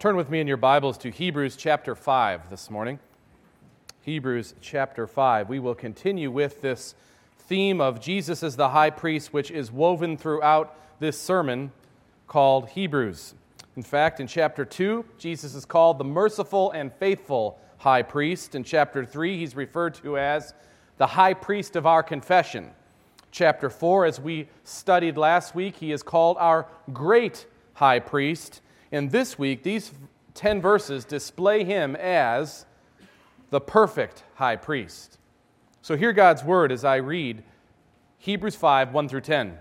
Turn with me in your Bibles to Hebrews chapter 5 this morning. Hebrews chapter 5. We will continue with this theme of Jesus as the high priest, which is woven throughout this sermon called Hebrews. In fact, in chapter 2, Jesus is called the merciful and faithful high priest. In chapter 3, he's referred to as the high priest of our confession. Chapter 4, as we studied last week, he is called our great high priest. And this week, these 10 verses display him as the perfect high priest. So hear God's word as I read Hebrews 5 1 through 10.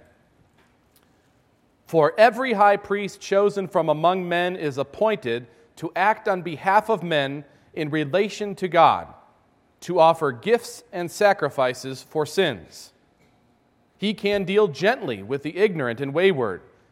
For every high priest chosen from among men is appointed to act on behalf of men in relation to God, to offer gifts and sacrifices for sins. He can deal gently with the ignorant and wayward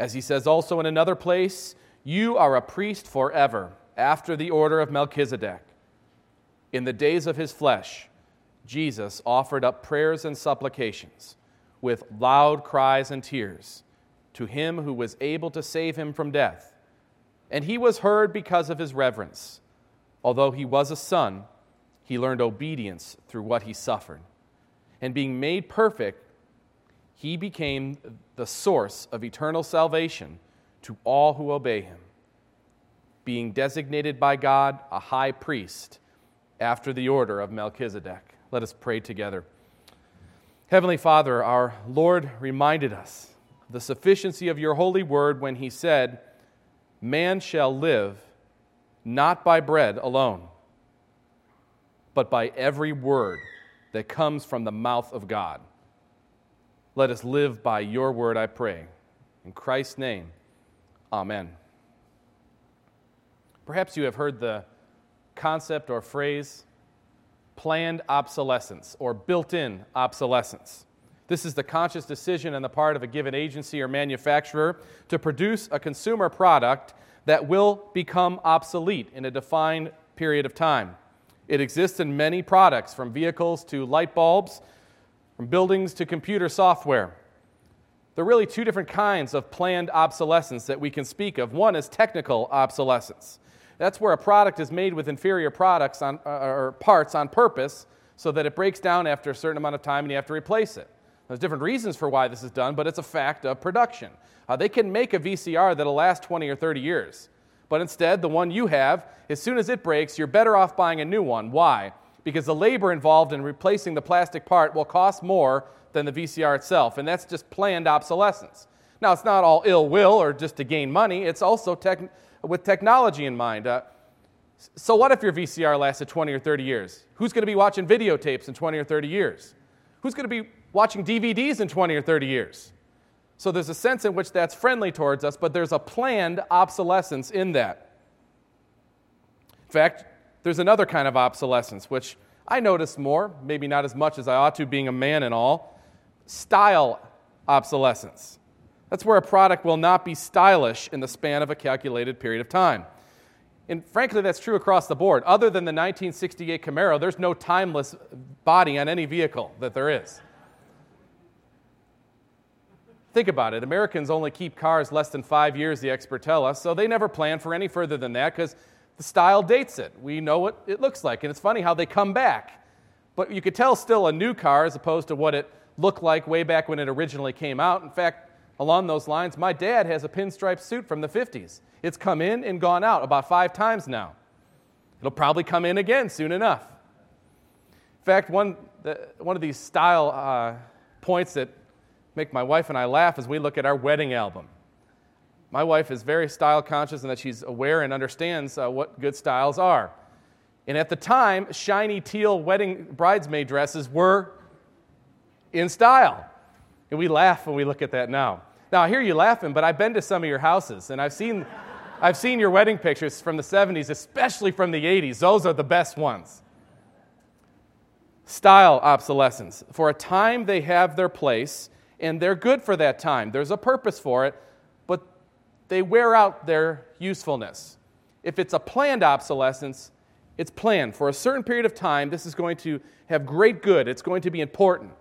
As he says also in another place, you are a priest forever, after the order of Melchizedek. In the days of his flesh, Jesus offered up prayers and supplications with loud cries and tears to him who was able to save him from death. And he was heard because of his reverence. Although he was a son, he learned obedience through what he suffered. And being made perfect, he became the source of eternal salvation to all who obey him, being designated by God a high priest after the order of Melchizedek. Let us pray together. Heavenly Father, our Lord reminded us the sufficiency of your holy word when he said, Man shall live not by bread alone, but by every word that comes from the mouth of God. Let us live by your word, I pray. In Christ's name, amen. Perhaps you have heard the concept or phrase planned obsolescence or built in obsolescence. This is the conscious decision on the part of a given agency or manufacturer to produce a consumer product that will become obsolete in a defined period of time. It exists in many products, from vehicles to light bulbs from buildings to computer software. There are really two different kinds of planned obsolescence that we can speak of. One is technical obsolescence. That's where a product is made with inferior products on, uh, or parts on purpose so that it breaks down after a certain amount of time and you have to replace it. There's different reasons for why this is done, but it's a fact of production. Uh, they can make a VCR that'll last 20 or 30 years, but instead, the one you have, as soon as it breaks, you're better off buying a new one. Why? Because the labor involved in replacing the plastic part will cost more than the VCR itself, and that's just planned obsolescence. Now, it's not all ill will or just to gain money, it's also tech- with technology in mind. Uh, so, what if your VCR lasted 20 or 30 years? Who's going to be watching videotapes in 20 or 30 years? Who's going to be watching DVDs in 20 or 30 years? So, there's a sense in which that's friendly towards us, but there's a planned obsolescence in that. In fact, there's another kind of obsolescence, which I notice more, maybe not as much as I ought to, being a man and all style obsolescence. That's where a product will not be stylish in the span of a calculated period of time. And frankly, that's true across the board. Other than the 1968 Camaro, there's no timeless body on any vehicle that there is. Think about it. Americans only keep cars less than five years, the experts tell us, so they never plan for any further than that because the style dates it. We know what it looks like. And it's funny how they come back. But you could tell still a new car as opposed to what it looked like way back when it originally came out. In fact, along those lines, my dad has a pinstripe suit from the 50s. It's come in and gone out about five times now. It'll probably come in again soon enough. In fact, one, the, one of these style uh, points that make my wife and I laugh as we look at our wedding album. My wife is very style conscious and that she's aware and understands uh, what good styles are. And at the time, shiny teal wedding bridesmaid dresses were in style. And we laugh when we look at that now. Now, I hear you laughing, but I've been to some of your houses and I've seen, I've seen your wedding pictures from the 70s, especially from the 80s. Those are the best ones. Style obsolescence. For a time, they have their place, and they're good for that time. There's a purpose for it, they wear out their usefulness. If it's a planned obsolescence, it's planned. For a certain period of time, this is going to have great good, it's going to be important.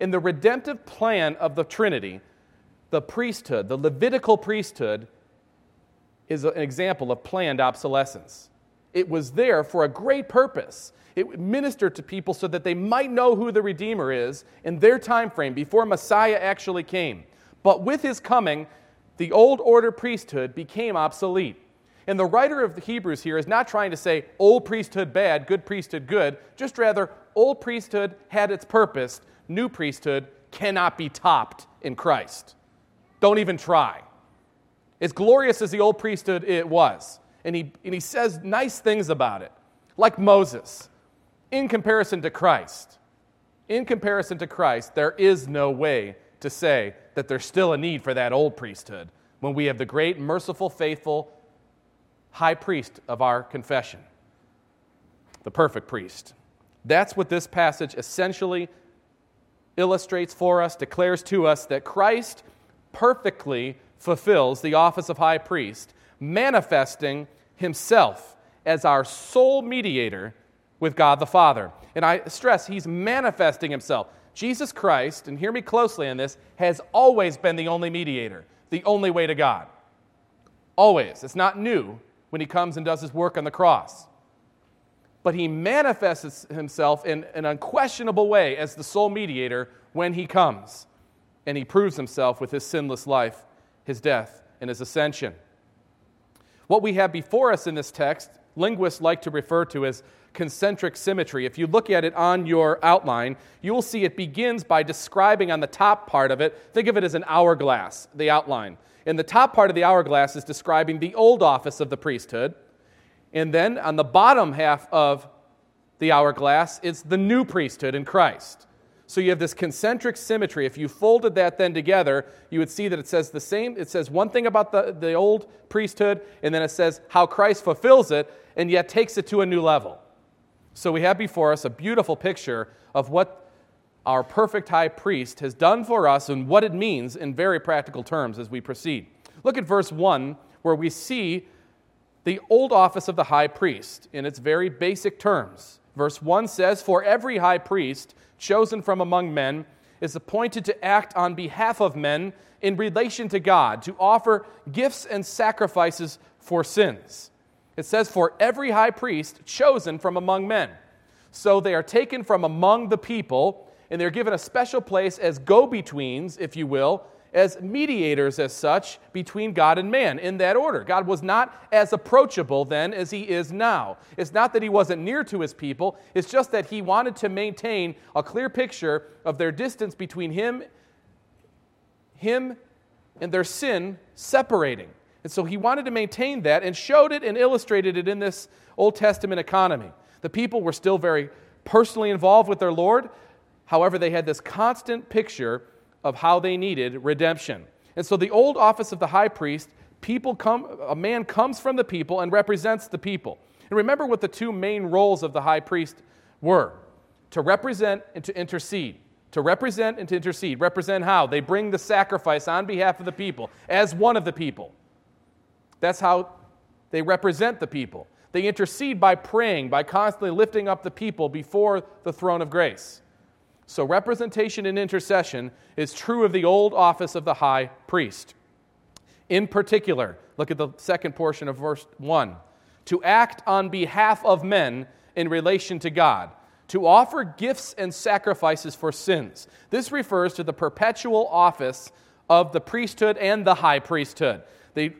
In the redemptive plan of the Trinity, the priesthood, the Levitical priesthood, is an example of planned obsolescence. It was there for a great purpose. It ministered to people so that they might know who the Redeemer is in their time frame before Messiah actually came. But with his coming, the old order priesthood became obsolete. And the writer of the Hebrews here is not trying to say old priesthood bad, good priesthood good, just rather old priesthood had its purpose, new priesthood cannot be topped in Christ. Don't even try. As glorious as the old priesthood it was, and he, and he says nice things about it, like Moses, in comparison to Christ. In comparison to Christ, there is no way to say that there's still a need for that old priesthood when we have the great, merciful, faithful high priest of our confession, the perfect priest. That's what this passage essentially illustrates for us, declares to us that Christ perfectly fulfills the office of high priest, manifesting himself as our sole mediator with God the Father. And I stress, he's manifesting himself. Jesus Christ, and hear me closely on this, has always been the only mediator, the only way to God. Always. It's not new when he comes and does his work on the cross. But he manifests himself in an unquestionable way as the sole mediator when he comes. And he proves himself with his sinless life, his death, and his ascension. What we have before us in this text, linguists like to refer to as concentric symmetry. If you look at it on your outline, you will see it begins by describing on the top part of it, think of it as an hourglass, the outline. In the top part of the hourglass is describing the old office of the priesthood. And then on the bottom half of the hourglass is the new priesthood in Christ. So you have this concentric symmetry. If you folded that then together, you would see that it says the same. It says one thing about the, the old priesthood, and then it says how Christ fulfills it, and yet takes it to a new level. So we have before us a beautiful picture of what our perfect high priest has done for us and what it means in very practical terms as we proceed. Look at verse 1, where we see the old office of the high priest in its very basic terms. Verse 1 says, For every high priest chosen from among men is appointed to act on behalf of men in relation to God, to offer gifts and sacrifices for sins. It says, For every high priest chosen from among men. So they are taken from among the people and they're given a special place as go betweens, if you will, as mediators as such between God and man in that order. God was not as approachable then as he is now. It's not that he wasn't near to his people, it's just that he wanted to maintain a clear picture of their distance between him him and their sin separating. And so he wanted to maintain that and showed it and illustrated it in this Old Testament economy. The people were still very personally involved with their Lord, However, they had this constant picture of how they needed redemption. And so the old office of the high priest, people come, a man comes from the people and represents the people. And remember what the two main roles of the high priest were to represent and to intercede. To represent and to intercede. Represent how? They bring the sacrifice on behalf of the people as one of the people. That's how they represent the people. They intercede by praying, by constantly lifting up the people before the throne of grace. So, representation and intercession is true of the old office of the high priest. In particular, look at the second portion of verse 1 to act on behalf of men in relation to God, to offer gifts and sacrifices for sins. This refers to the perpetual office of the priesthood and the high priesthood. They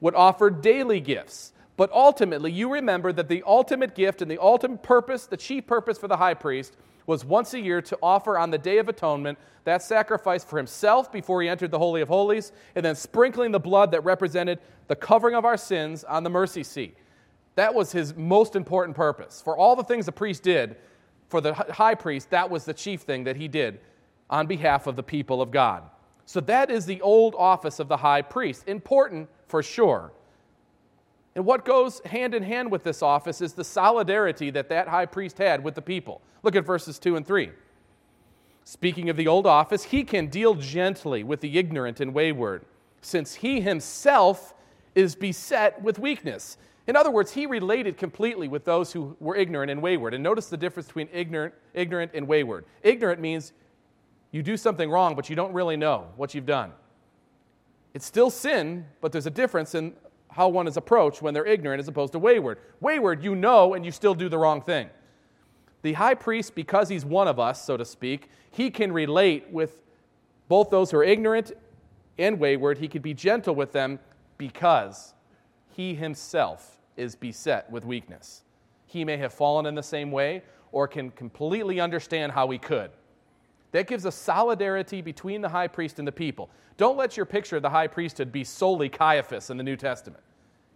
would offer daily gifts. But ultimately, you remember that the ultimate gift and the ultimate purpose, the chief purpose for the high priest, was once a year to offer on the Day of Atonement that sacrifice for himself before he entered the Holy of Holies, and then sprinkling the blood that represented the covering of our sins on the mercy seat. That was his most important purpose. For all the things the priest did, for the high priest, that was the chief thing that he did on behalf of the people of God. So that is the old office of the high priest. Important for sure. And what goes hand in hand with this office is the solidarity that that high priest had with the people. Look at verses 2 and 3. Speaking of the old office, he can deal gently with the ignorant and wayward, since he himself is beset with weakness. In other words, he related completely with those who were ignorant and wayward. And notice the difference between ignorant, ignorant and wayward. Ignorant means you do something wrong, but you don't really know what you've done. It's still sin, but there's a difference in how one is approached when they're ignorant as opposed to wayward. Wayward, you know, and you still do the wrong thing. The high priest, because he's one of us, so to speak, he can relate with both those who are ignorant and wayward. He can be gentle with them because he himself is beset with weakness. He may have fallen in the same way or can completely understand how he could. That gives a solidarity between the high priest and the people. Don't let your picture of the high priesthood be solely Caiaphas in the New Testament.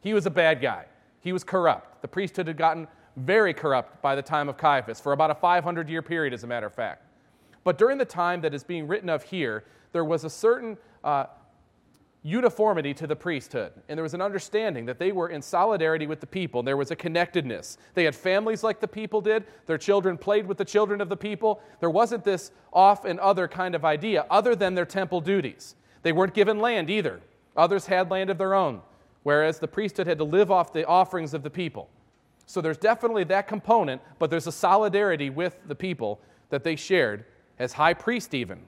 He was a bad guy, he was corrupt. The priesthood had gotten very corrupt by the time of Caiaphas, for about a 500 year period, as a matter of fact. But during the time that is being written of here, there was a certain uh, uniformity to the priesthood. And there was an understanding that they were in solidarity with the people. There was a connectedness. They had families like the people did. Their children played with the children of the people. There wasn't this off and other kind of idea, other than their temple duties. They weren't given land either. Others had land of their own, whereas the priesthood had to live off the offerings of the people. So there's definitely that component, but there's a solidarity with the people that they shared as high priest, even.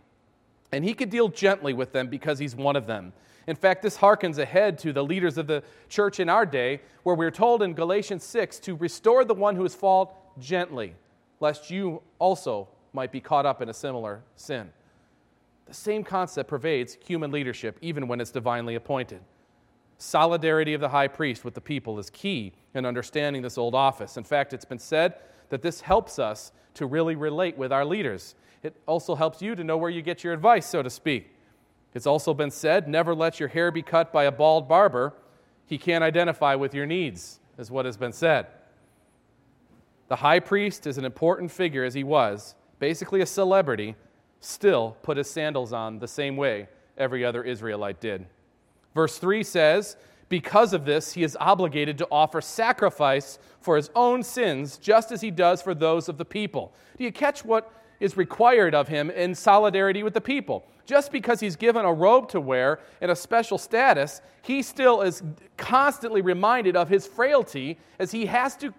And he could deal gently with them because he's one of them. In fact, this harkens ahead to the leaders of the church in our day, where we're told in Galatians 6 to restore the one who has fallen gently, lest you also might be caught up in a similar sin. The same concept pervades human leadership, even when it's divinely appointed. Solidarity of the high priest with the people is key in understanding this old office. In fact, it's been said that this helps us to really relate with our leaders. It also helps you to know where you get your advice, so to speak. It's also been said never let your hair be cut by a bald barber. He can't identify with your needs, is what has been said. The high priest is an important figure as he was, basically a celebrity, still put his sandals on the same way every other Israelite did. Verse 3 says, Because of this, he is obligated to offer sacrifice for his own sins, just as he does for those of the people. Do you catch what is required of him in solidarity with the people? just because he's given a robe to wear and a special status, he still is constantly reminded of his frailty as he has to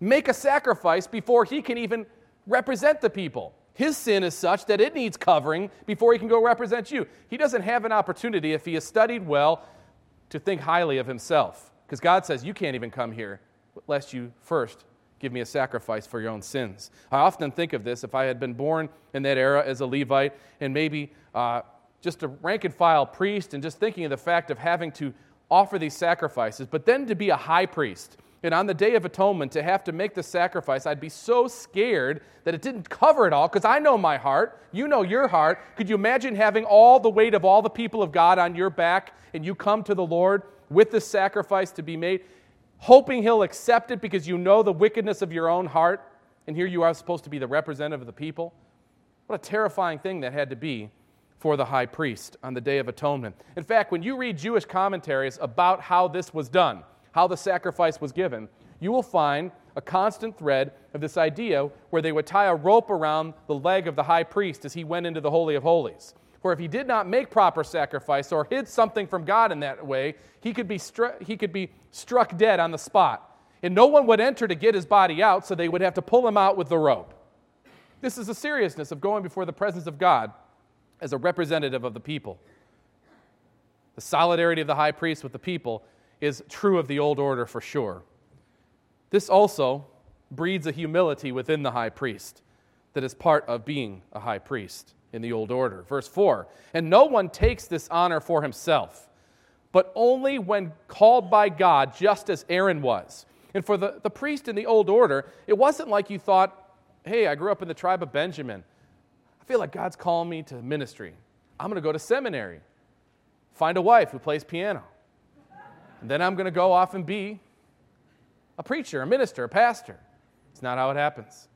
make a sacrifice before he can even represent the people. His sin is such that it needs covering before he can go represent you. He doesn't have an opportunity, if he has studied well, to think highly of himself. Because God says, You can't even come here lest you first give me a sacrifice for your own sins. I often think of this if I had been born in that era as a Levite and maybe uh, just a rank and file priest and just thinking of the fact of having to offer these sacrifices, but then to be a high priest. And on the Day of Atonement, to have to make the sacrifice, I'd be so scared that it didn't cover it all because I know my heart. You know your heart. Could you imagine having all the weight of all the people of God on your back and you come to the Lord with the sacrifice to be made? Hoping he'll accept it because you know the wickedness of your own heart, and here you are supposed to be the representative of the people. What a terrifying thing that had to be for the high priest on the Day of Atonement. In fact, when you read Jewish commentaries about how this was done, how the sacrifice was given, you will find a constant thread of this idea where they would tie a rope around the leg of the high priest as he went into the Holy of Holies. For if he did not make proper sacrifice or hid something from God in that way, he could be, he could be struck dead on the spot. And no one would enter to get his body out, so they would have to pull him out with the rope. This is the seriousness of going before the presence of God as a representative of the people. The solidarity of the high priest with the people is true of the old order for sure. This also breeds a humility within the high priest that is part of being a high priest in the old order. Verse 4 And no one takes this honor for himself, but only when called by God, just as Aaron was. And for the, the priest in the old order, it wasn't like you thought, hey, I grew up in the tribe of Benjamin. I feel like God's calling me to ministry. I'm going to go to seminary, find a wife who plays piano. And then I'm going to go off and be a preacher, a minister, a pastor. It's not how it happens.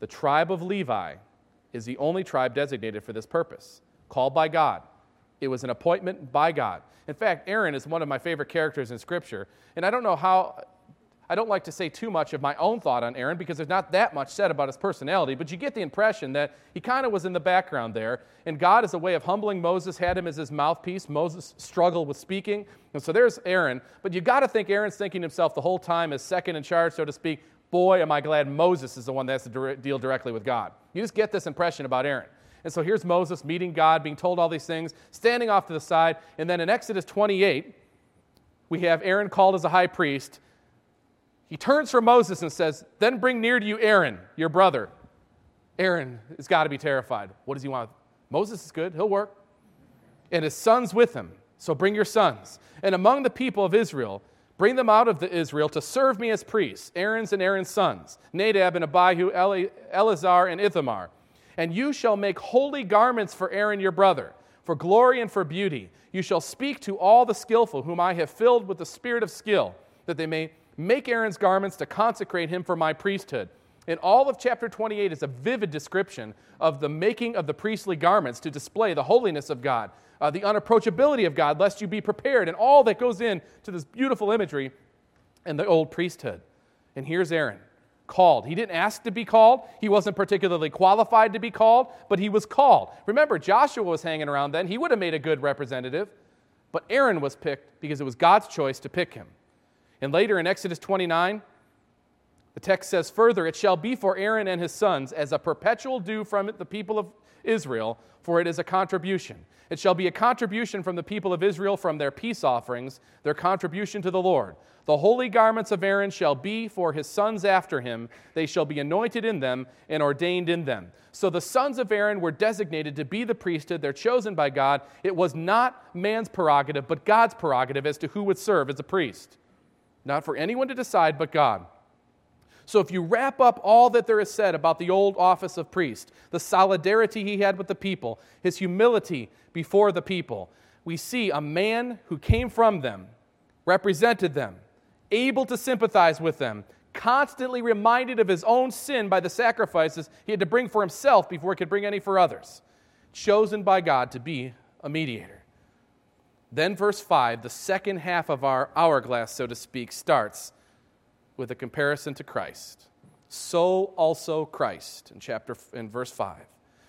The tribe of Levi is the only tribe designated for this purpose, called by God, It was an appointment by God. In fact, Aaron is one of my favorite characters in Scripture. And I don't know how, I don't like to say too much of my own thought on Aaron because there's not that much said about his personality, but you get the impression that he kind of was in the background there. And God, as a way of humbling Moses, had him as his mouthpiece. Moses struggled with speaking. And so there's Aaron. But you got to think Aaron's thinking himself the whole time as second in charge, so to speak. Boy, am I glad Moses is the one that has to deal directly with God. You just get this impression about Aaron. And so here's Moses meeting God, being told all these things, standing off to the side. And then in Exodus 28, we have Aaron called as a high priest. He turns from Moses and says, Then bring near to you Aaron, your brother. Aaron has got to be terrified. What does he want? Moses is good, he'll work. And his sons with him. So bring your sons. And among the people of Israel, bring them out of the Israel to serve me as priests, Aaron's and Aaron's sons, Nadab and Abihu, Eleazar and Ithamar. And you shall make holy garments for Aaron your brother, for glory and for beauty. You shall speak to all the skillful, whom I have filled with the spirit of skill, that they may make Aaron's garments to consecrate him for my priesthood. And all of chapter 28 is a vivid description of the making of the priestly garments to display the holiness of God, uh, the unapproachability of God, lest you be prepared, and all that goes in to this beautiful imagery and the old priesthood. And here's Aaron called. He didn't ask to be called. He wasn't particularly qualified to be called, but he was called. Remember, Joshua was hanging around then. He would have made a good representative, but Aaron was picked because it was God's choice to pick him. And later in Exodus 29, the text says further, It shall be for Aaron and his sons as a perpetual due from the people of Israel, for it is a contribution. It shall be a contribution from the people of Israel from their peace offerings, their contribution to the Lord. The holy garments of Aaron shall be for his sons after him. They shall be anointed in them and ordained in them. So the sons of Aaron were designated to be the priesthood. They're chosen by God. It was not man's prerogative, but God's prerogative as to who would serve as a priest. Not for anyone to decide, but God. So, if you wrap up all that there is said about the old office of priest, the solidarity he had with the people, his humility before the people, we see a man who came from them, represented them, able to sympathize with them, constantly reminded of his own sin by the sacrifices he had to bring for himself before he could bring any for others, chosen by God to be a mediator. Then, verse 5, the second half of our hourglass, so to speak, starts with a comparison to Christ. So also Christ in chapter in verse 5.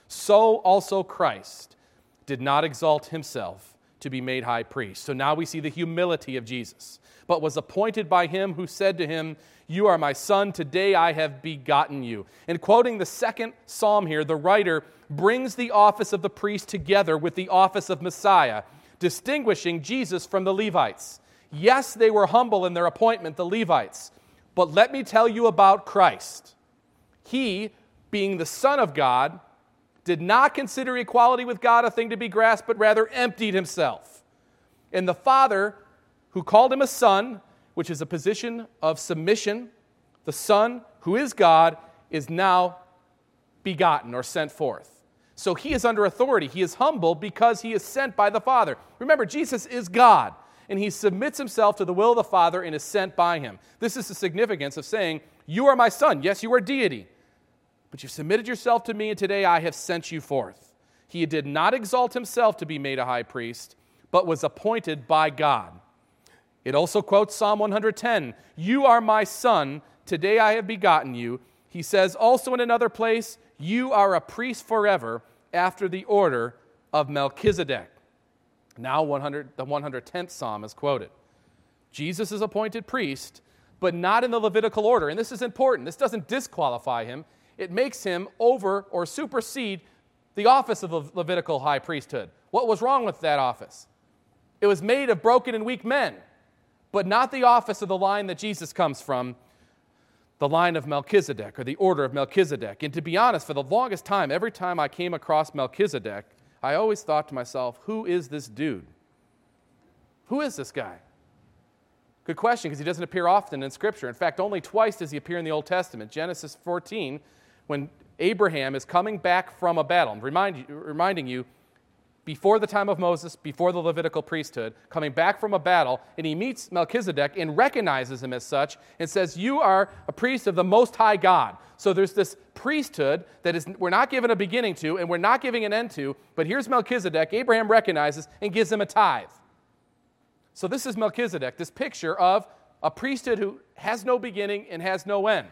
So also Christ did not exalt himself to be made high priest. So now we see the humility of Jesus, but was appointed by him who said to him, You are my son, today I have begotten you. And quoting the second psalm here, the writer brings the office of the priest together with the office of Messiah, distinguishing Jesus from the Levites. Yes, they were humble in their appointment, the Levites, but let me tell you about Christ. He, being the Son of God, did not consider equality with God a thing to be grasped, but rather emptied himself. And the Father, who called him a son, which is a position of submission, the Son, who is God, is now begotten or sent forth. So he is under authority. He is humble because he is sent by the Father. Remember, Jesus is God and he submits himself to the will of the Father and is sent by him. This is the significance of saying, You are my son. Yes, you are deity, but you've submitted yourself to me, and today I have sent you forth. He did not exalt himself to be made a high priest, but was appointed by God. It also quotes Psalm 110 You are my son, today I have begotten you. He says also in another place, You are a priest forever after the order of Melchizedek. Now 100, the 110th psalm is quoted. Jesus is appointed priest, but not in the Levitical order. And this is important. This doesn't disqualify him, it makes him over or supersede the office of the Levitical high priesthood. What was wrong with that office? It was made of broken and weak men, but not the office of the line that Jesus comes from, the line of Melchizedek or the order of Melchizedek. And to be honest, for the longest time, every time I came across Melchizedek, I always thought to myself, who is this dude? Who is this guy? Good question, because he doesn't appear often in Scripture. In fact, only twice does he appear in the Old Testament. Genesis 14, when Abraham is coming back from a battle. Remind you, reminding you, before the time of Moses, before the Levitical priesthood, coming back from a battle, and he meets Melchizedek and recognizes him as such and says, You are a priest of the Most High God. So there's this priesthood that is, we're not given a beginning to and we're not giving an end to, but here's Melchizedek. Abraham recognizes and gives him a tithe. So this is Melchizedek, this picture of a priesthood who has no beginning and has no end.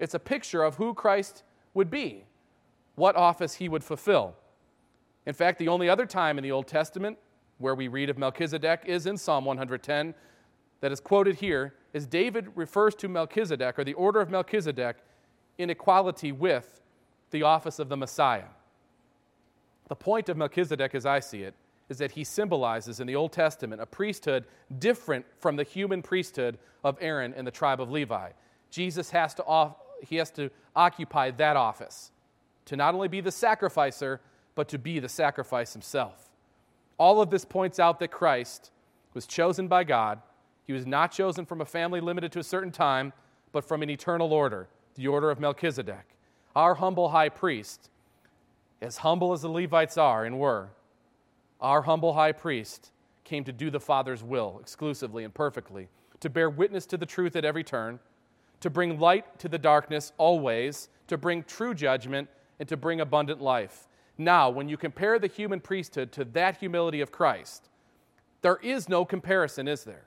It's a picture of who Christ would be, what office he would fulfill. In fact, the only other time in the Old Testament where we read of Melchizedek is in Psalm 110 that is quoted here is David refers to Melchizedek or the order of Melchizedek in equality with the office of the Messiah. The point of Melchizedek, as I see it, is that he symbolizes in the Old Testament a priesthood different from the human priesthood of Aaron and the tribe of Levi. Jesus has to, off, he has to occupy that office to not only be the sacrificer, but to be the sacrifice himself. All of this points out that Christ was chosen by God. He was not chosen from a family limited to a certain time, but from an eternal order, the order of Melchizedek. Our humble high priest, as humble as the Levites are and were, our humble high priest came to do the Father's will exclusively and perfectly, to bear witness to the truth at every turn, to bring light to the darkness always, to bring true judgment, and to bring abundant life. Now, when you compare the human priesthood to that humility of Christ, there is no comparison, is there?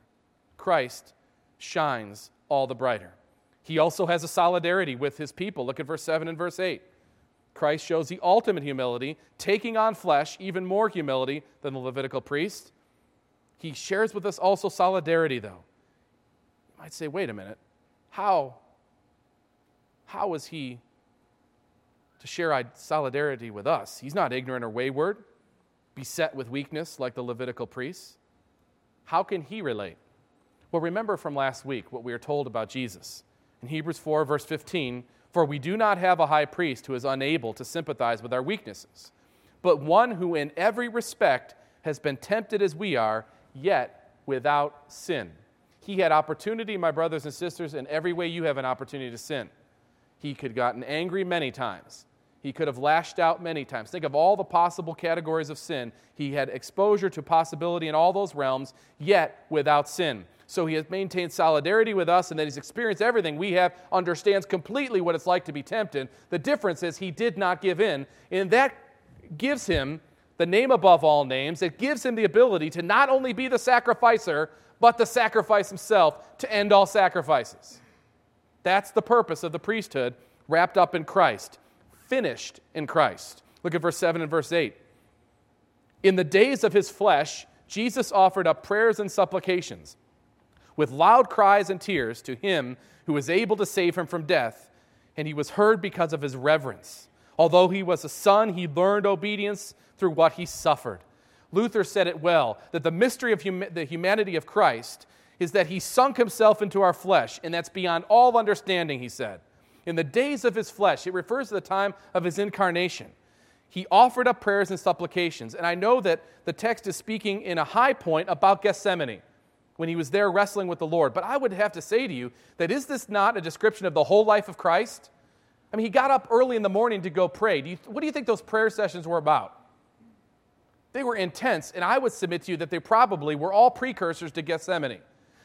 Christ shines all the brighter. He also has a solidarity with his people. Look at verse 7 and verse 8. Christ shows the ultimate humility, taking on flesh, even more humility than the Levitical priest. He shares with us also solidarity, though. You might say, wait a minute, how, how is he to share solidarity with us. He's not ignorant or wayward, beset with weakness like the Levitical priests. How can he relate? Well, remember from last week what we are told about Jesus. In Hebrews 4, verse 15, for we do not have a high priest who is unable to sympathize with our weaknesses, but one who in every respect has been tempted as we are, yet without sin. He had opportunity, my brothers and sisters, in every way you have an opportunity to sin. He could have gotten angry many times. He could have lashed out many times. Think of all the possible categories of sin. He had exposure to possibility in all those realms, yet without sin. So he has maintained solidarity with us, and that he's experienced everything we have, understands completely what it's like to be tempted. The difference is he did not give in, and that gives him the name above all names. It gives him the ability to not only be the sacrificer, but the sacrifice himself to end all sacrifices. That's the purpose of the priesthood wrapped up in Christ finished in Christ. Look at verse 7 and verse 8. In the days of his flesh, Jesus offered up prayers and supplications with loud cries and tears to him who was able to save him from death, and he was heard because of his reverence. Although he was a son, he learned obedience through what he suffered. Luther said it well that the mystery of hum- the humanity of Christ is that he sunk himself into our flesh, and that's beyond all understanding, he said in the days of his flesh. It refers to the time of his incarnation. He offered up prayers and supplications. And I know that the text is speaking in a high point about Gethsemane when he was there wrestling with the Lord. But I would have to say to you that is this not a description of the whole life of Christ? I mean, he got up early in the morning to go pray. Do you, what do you think those prayer sessions were about? They were intense, and I would submit to you that they probably were all precursors to Gethsemane.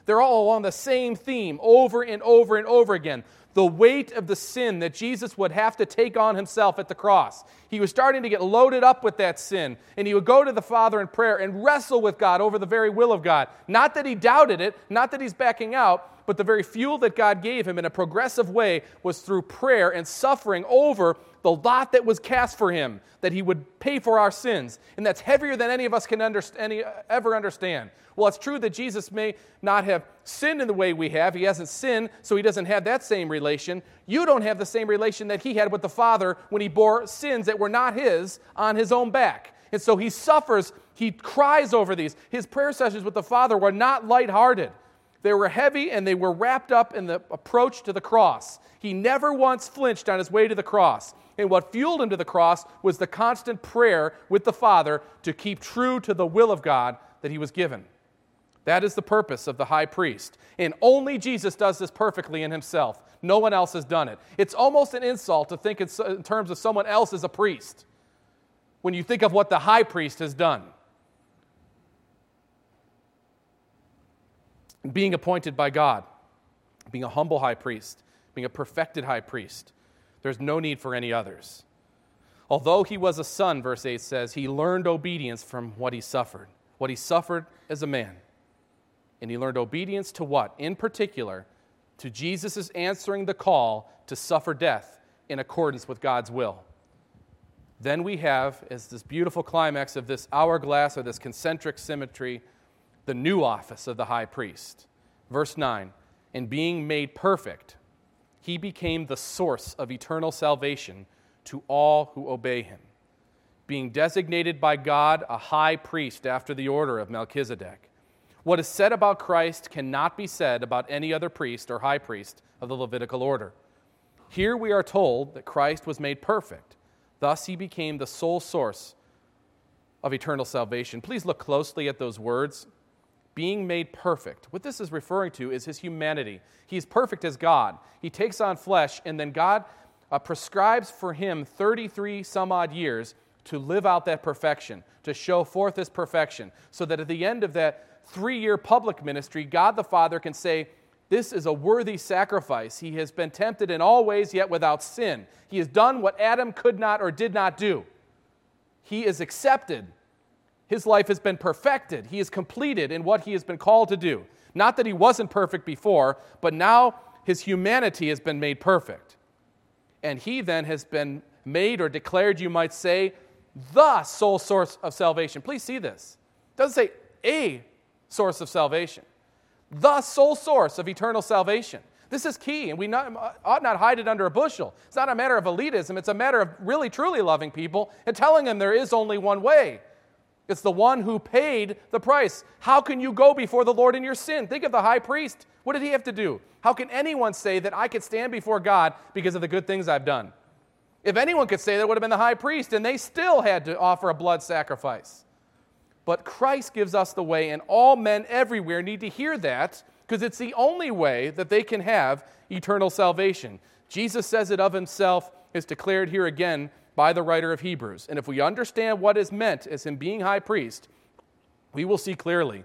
They're all along the same theme over and over and over again the weight of the sin that Jesus would have to take on himself at the cross. He was starting to get loaded up with that sin, and he would go to the Father in prayer and wrestle with God over the very will of God. Not that he doubted it, not that he's backing out, but the very fuel that God gave him in a progressive way was through prayer and suffering over the lot that was cast for him, that he would pay for our sins. And that's heavier than any of us can any, uh, ever understand. Well, it's true that Jesus may not have sinned in the way we have. He hasn't sinned, so he doesn't have that same relation. You don't have the same relation that he had with the Father when he bore sins that were not his on his own back. And so he suffers, he cries over these. His prayer sessions with the Father were not lighthearted. They were heavy and they were wrapped up in the approach to the cross. He never once flinched on his way to the cross. And what fueled him to the cross was the constant prayer with the Father to keep true to the will of God that he was given. That is the purpose of the high priest. And only Jesus does this perfectly in himself. No one else has done it. It's almost an insult to think in terms of someone else as a priest. when you think of what the high priest has done. Being appointed by God, being a humble high priest, being a perfected high priest, there's no need for any others. Although he was a son, verse 8 says, he learned obedience from what he suffered, what he suffered as a man. And he learned obedience to what? In particular, to Jesus' answering the call to suffer death in accordance with God's will. Then we have, as this beautiful climax of this hourglass or this concentric symmetry, the new office of the high priest. Verse 9, and being made perfect, he became the source of eternal salvation to all who obey him, being designated by God a high priest after the order of Melchizedek. What is said about Christ cannot be said about any other priest or high priest of the Levitical order. Here we are told that Christ was made perfect. Thus, he became the sole source of eternal salvation. Please look closely at those words. Being made perfect. What this is referring to is his humanity. He's perfect as God. He takes on flesh, and then God uh, prescribes for him 33 some odd years to live out that perfection, to show forth his perfection, so that at the end of that three year public ministry, God the Father can say, This is a worthy sacrifice. He has been tempted in all ways, yet without sin. He has done what Adam could not or did not do. He is accepted. His life has been perfected. He is completed in what he has been called to do. Not that he wasn't perfect before, but now his humanity has been made perfect and he then has been made or declared, you might say, the sole source of salvation. Please see this. It doesn't say a source of salvation, the sole source of eternal salvation. This is key, and we not, ought not hide it under a bushel. It's not a matter of elitism, it's a matter of really, truly loving people and telling them there is only one way. It's the one who paid the price. How can you go before the Lord in your sin? Think of the high priest. What did he have to do? How can anyone say that I could stand before God because of the good things I've done? If anyone could say that, would have been the high priest, and they still had to offer a blood sacrifice. But Christ gives us the way, and all men everywhere need to hear that because it's the only way that they can have eternal salvation. Jesus says it of himself, is declared here again by the writer of Hebrews. And if we understand what is meant as him being high priest, we will see clearly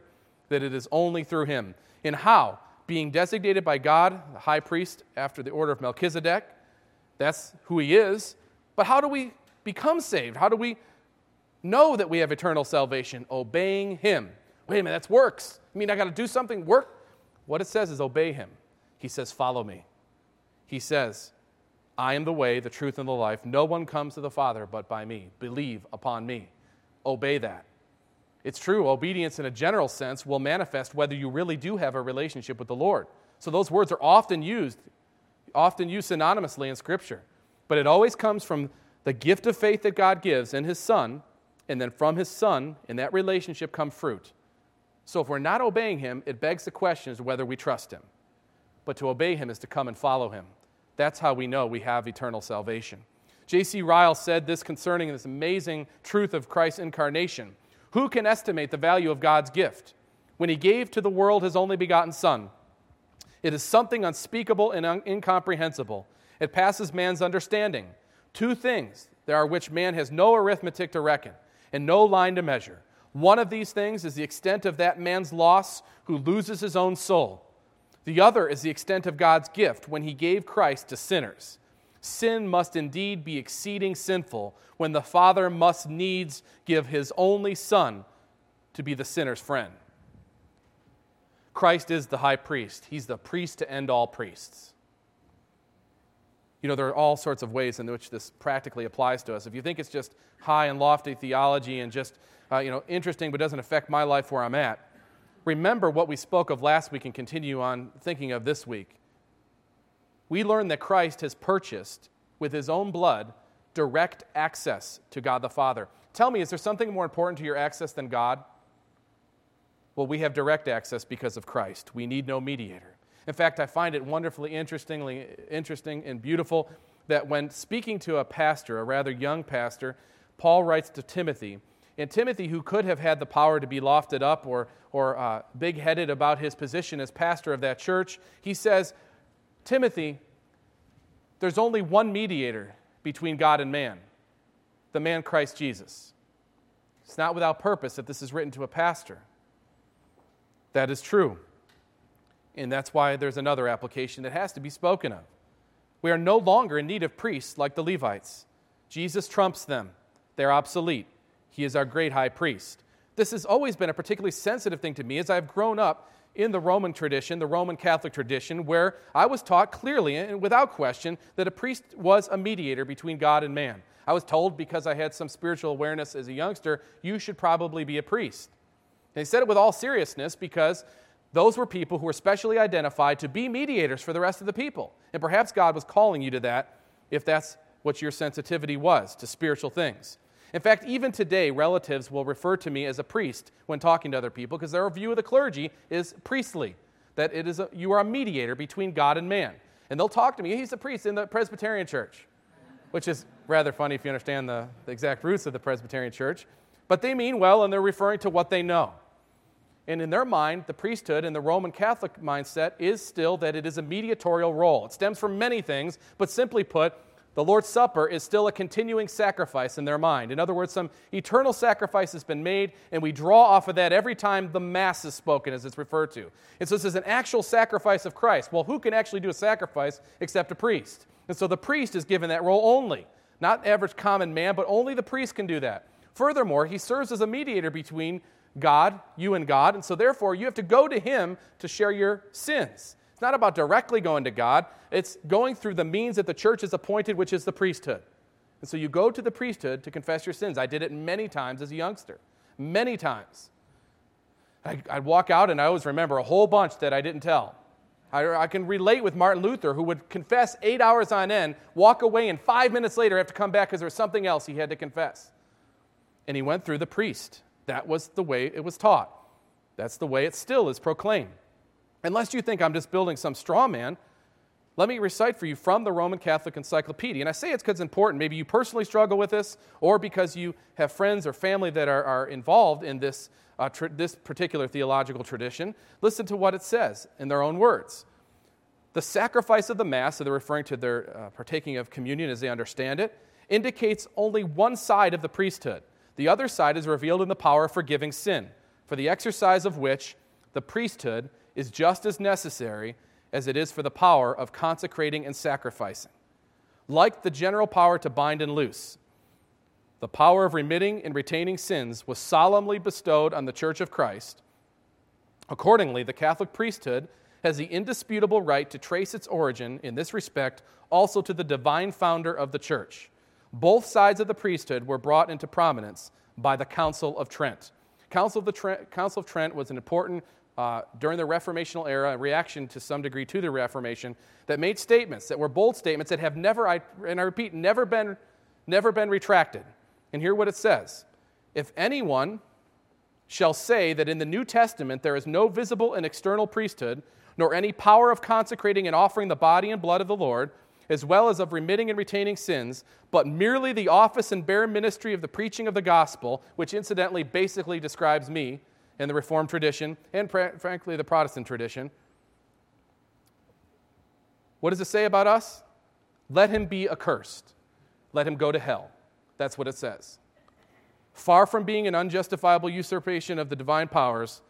that it is only through him. And how? being designated by God, the high priest after the order of Melchizedek. That's who he is. But how do we become saved? How do we know that we have eternal salvation? Obeying him. Wait a minute, that's works. I mean, I got to do something, work? What it says is obey him. He says, follow me. He says, I am the way, the truth, and the life. No one comes to the Father but by me. Believe upon me. Obey that. It's true, obedience in a general sense will manifest whether you really do have a relationship with the Lord. So those words are often used, often used synonymously in Scripture. But it always comes from the gift of faith that God gives in His Son, and then from His Son, in that relationship, come fruit. So if we're not obeying Him, it begs the question as whether we trust Him. But to obey Him is to come and follow Him. That's how we know we have eternal salvation. J.C. Ryle said this concerning this amazing truth of Christ's incarnation. Who can estimate the value of God's gift? When He gave to the world His only begotten Son, it is something unspeakable and un- incomprehensible. It passes man's understanding. Two things there are which man has no arithmetic to reckon and no line to measure. One of these things is the extent of that man's loss who loses his own soul. The other is the extent of God's gift when he gave Christ to sinners sin must indeed be exceeding sinful when the Father must needs give his only Son to be the sinner's friend. Christ is the high priest, he's the priest to end all priests. You know, there are all sorts of ways in which this practically applies to us. If you think it's just high and lofty theology and just, uh, you know, interesting but doesn't affect my life where I'm at, remember what we spoke of last week and continue on thinking of this week we learn that Christ has purchased with his own blood direct access to God the Father. Tell me, is there something more important to your access than God? Well, we have direct access because of Christ. We need no mediator. In fact, I find it wonderfully interestingly interesting and beautiful that when speaking to a pastor, a rather young pastor, Paul writes to Timothy, and Timothy, who could have had the power to be lofted up or, or uh, big headed about his position as pastor of that church, he says, Timothy, there's only one mediator between God and man. the man Christ Jesus. It's not without purpose that this is written to a pastor. That is true. And that's why there's another application that has to be spoken of. We are no longer in need of priests like the Levites. Jesus trumps them, they're obsolete. He is our great high priest. This has always been a particularly sensitive thing to me as I've grown up in the Roman tradition, the Roman Catholic tradition, where I was taught clearly and without question that a priest was a mediator between God and man. I was told because I had some spiritual awareness as a youngster, you should probably be a priest. And said it with all seriousness because those were people who were specially identified to be mediators for the rest of the people. And perhaps God was calling you to that if that's what your sensitivity was to spiritual things. In fact, even today, relatives will refer to me as a priest when talking to other people because their view of the clergy is priestly, that it is a, you are a mediator between God and man. And they'll talk to me, he's a priest in the Presbyterian church, which is rather funny if you understand the, the exact roots of the Presbyterian church. But they mean well and they're referring to what they know. And in their mind, the priesthood in the Roman Catholic mindset is still that it is a mediatorial role. It stems from many things, but simply put, the Lord's Supper is still a continuing sacrifice in their mind. In other words, some eternal sacrifice has been made, and we draw off of that every time the Mass is spoken, as it's referred to. And so this is an actual sacrifice of Christ. Well, who can actually do a sacrifice except a priest? And so the priest is given that role only. Not average common man, but only the priest can do that. Furthermore, he serves as a mediator between God, you and God, and so therefore you have to go to him to share your sins not about directly going to God, it's going through the means that the church has appointed, which is the priesthood. And so you go to the priesthood to confess your sins. I did it many times as a youngster, many times. I, would walk out and I always remember a whole bunch that I didn't tell. I, I, can relate with Martin Luther, who would confess eight hours on end, walk away, and five minutes later have to come back because there was something else he had to confess. And he went through the priest. That was the way it was taught. That's the way it still is proclaimed. Unless you think I'm just building some straw man, let me recite for you from the Roman Catholic Encyclopedia. And I say it's because it's important. Maybe you personally struggle with this, or because you have friends or family that are, are involved in this, uh, tr- this particular theological tradition. Listen to what it says in their own words. The sacrifice of the Mass, so they're referring to their uh, partaking of communion as they understand it, indicates only one side of the priesthood. The other side is revealed in the power of forgiving sin, for the exercise of which the priesthood is just as necessary as it is for the power of consecrating and sacrificing. Like the general power to bind and loose, the power of remitting and retaining sins was solemnly bestowed on the Church of Christ. Accordingly, the Catholic priesthood has the indisputable right to trace its origin, in this respect, also to the divine founder of the Church. Both sides of the priesthood were brought into prominence by the Council of Trent. Council of, Trent, Council of Trent was an important uh, during the Reformational era, a reaction to some degree to the Reformation, that made statements that were bold statements that have never, I, and I repeat, never been, never been retracted. And hear what it says If anyone shall say that in the New Testament there is no visible and external priesthood, nor any power of consecrating and offering the body and blood of the Lord, as well as of remitting and retaining sins, but merely the office and bare ministry of the preaching of the gospel, which incidentally basically describes me, in the Reformed tradition and, frankly, the Protestant tradition. What does it say about us? Let him be accursed. Let him go to hell. That's what it says. Far from being an unjustifiable usurpation of the divine powers,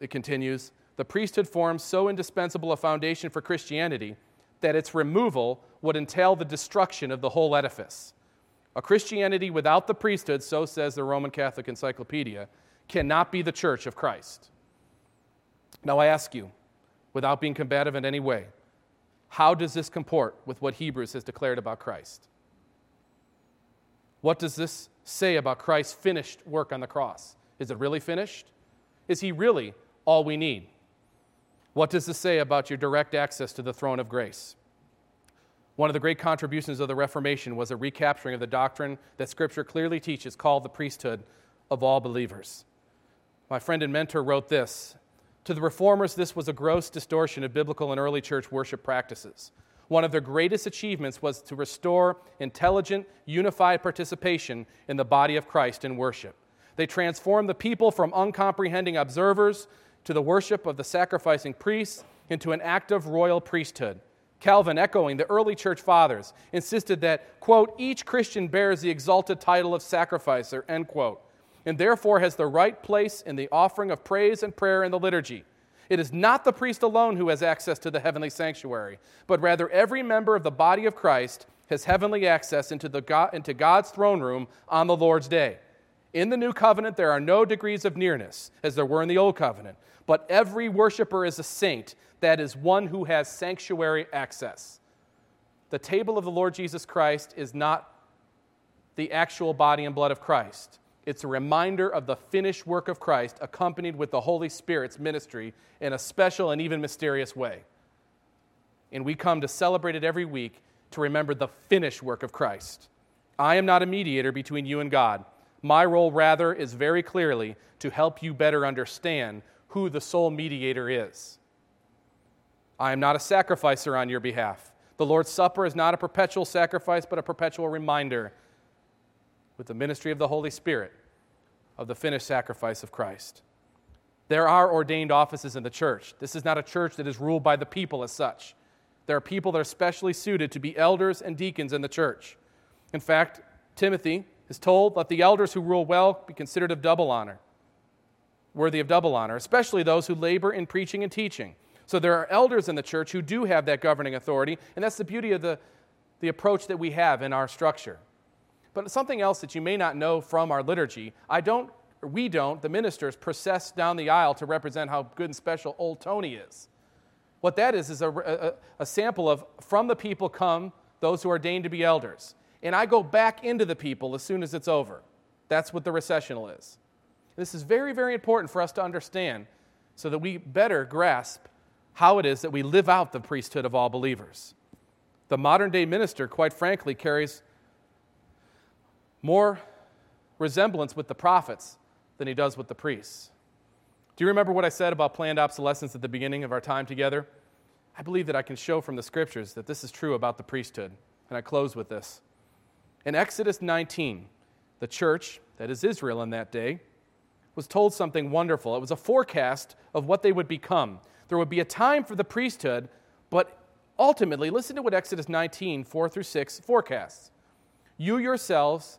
it continues, the priesthood forms so indispensable a foundation for Christianity that its removal would entail the destruction of the whole edifice. A Christianity without the priesthood, so says the Roman Catholic Encyclopedia, cannot be the church of Christ. Now, I ask you, without being combative in any way, how does this comport with what Hebrews has declared about Christ? What does this say about Christ's finished work on the cross? Is it really finished? Is he really all we need? What does this say about your direct access to the throne of grace? One of the great contributions of the Reformation was a recapturing of the doctrine that Scripture clearly teaches called the priesthood of all believers. My friend and mentor wrote this To the reformers, this was a gross distortion of biblical and early church worship practices. One of their greatest achievements was to restore intelligent, unified participation in the body of Christ in worship. They transformed the people from uncomprehending observers to the worship of the sacrificing priests into an active royal priesthood, Calvin, echoing the early church fathers, insisted that, quote, each Christian bears the exalted title of sacrificer, end quote, and therefore has the right place in the offering of praise and prayer in the liturgy. It is not the priest alone who has access to the heavenly sanctuary, but rather every member of the body of Christ has heavenly access into, the God, into God's throne room on the Lord's day. In the new covenant, there are no degrees of nearness, as there were in the old covenant, but every worshiper is a saint, that is, one who has sanctuary access. The table of the Lord Jesus Christ is not the actual body and blood of Christ. It's a reminder of the finished work of Christ, accompanied with the Holy Spirit's ministry in a special and even mysterious way. And we come to celebrate it every week to remember the finished work of Christ. I am not a mediator between you and God. My role, rather, is very clearly to help you better understand who the sole mediator is. I am not a sacrificer on your behalf. The Lord's Supper is not a perpetual sacrifice, but a perpetual reminder with the ministry of the Holy Spirit of the finished sacrifice of Christ. There are ordained offices in the church. This is not a church that is ruled by the people as such. There are people that are specially suited to be elders and deacons in the church. In fact, Timothy is told, Let the elders who rule well be considered of double honor, worthy of double honor, especially those who labor in preaching and teaching. So there are elders in the church who do have that governing authority, and that's the beauty of the, the approach that we have in our structure. But something else that you may not know from our liturgy, I don't, we don't, the ministers process down the aisle to represent how good and special old Tony is. What that is, is a, a, a sample of from the people come those who are ordained to be elders. And I go back into the people as soon as it's over. That's what the recessional is. This is very, very important for us to understand so that we better grasp how it is that we live out the priesthood of all believers. The modern day minister, quite frankly, carries more resemblance with the prophets than he does with the priests. Do you remember what I said about planned obsolescence at the beginning of our time together? I believe that I can show from the scriptures that this is true about the priesthood. And I close with this. In Exodus 19, the church, that is Israel in that day, was told something wonderful. It was a forecast of what they would become. There would be a time for the priesthood, but ultimately, listen to what Exodus 19, 4 through 6 forecasts. You yourselves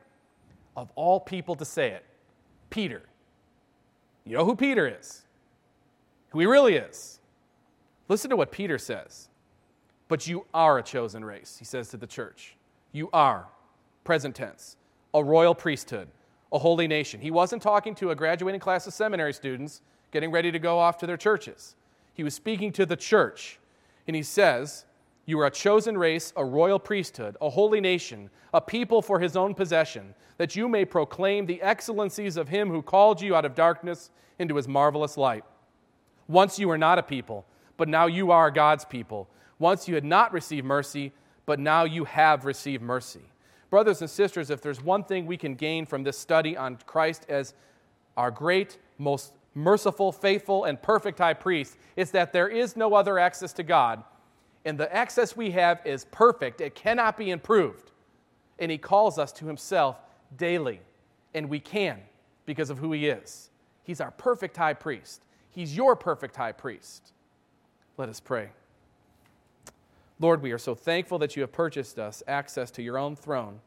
Of all people to say it, Peter you know who Peter is, who he really is. Listen to what Peter says. But you are a chosen race, he says to the church. You are, present tense, a royal priesthood, a holy nation. He wasn't talking to a graduating class of seminary students getting ready to go off to their churches. He was speaking to the church. And he says, You are a chosen race, a royal priesthood, a holy nation, a people for his own possession, that you may proclaim the excellencies of him who called you out of darkness into his marvelous light. Once you were not a people, but now you are God's people. Once you had not received mercy, but now you have received mercy. Brothers and sisters, if there's one thing we can gain from this study on Christ as our great, most merciful, faithful, and perfect high priest, it's that there is no other access to God. And the access we have is perfect, it cannot be improved. And he calls us to himself daily. And we can because of who he is. He's our perfect high priest. He's your perfect high priest. Let us pray. Lord, we are so thankful that you have purchased us access to your own throne.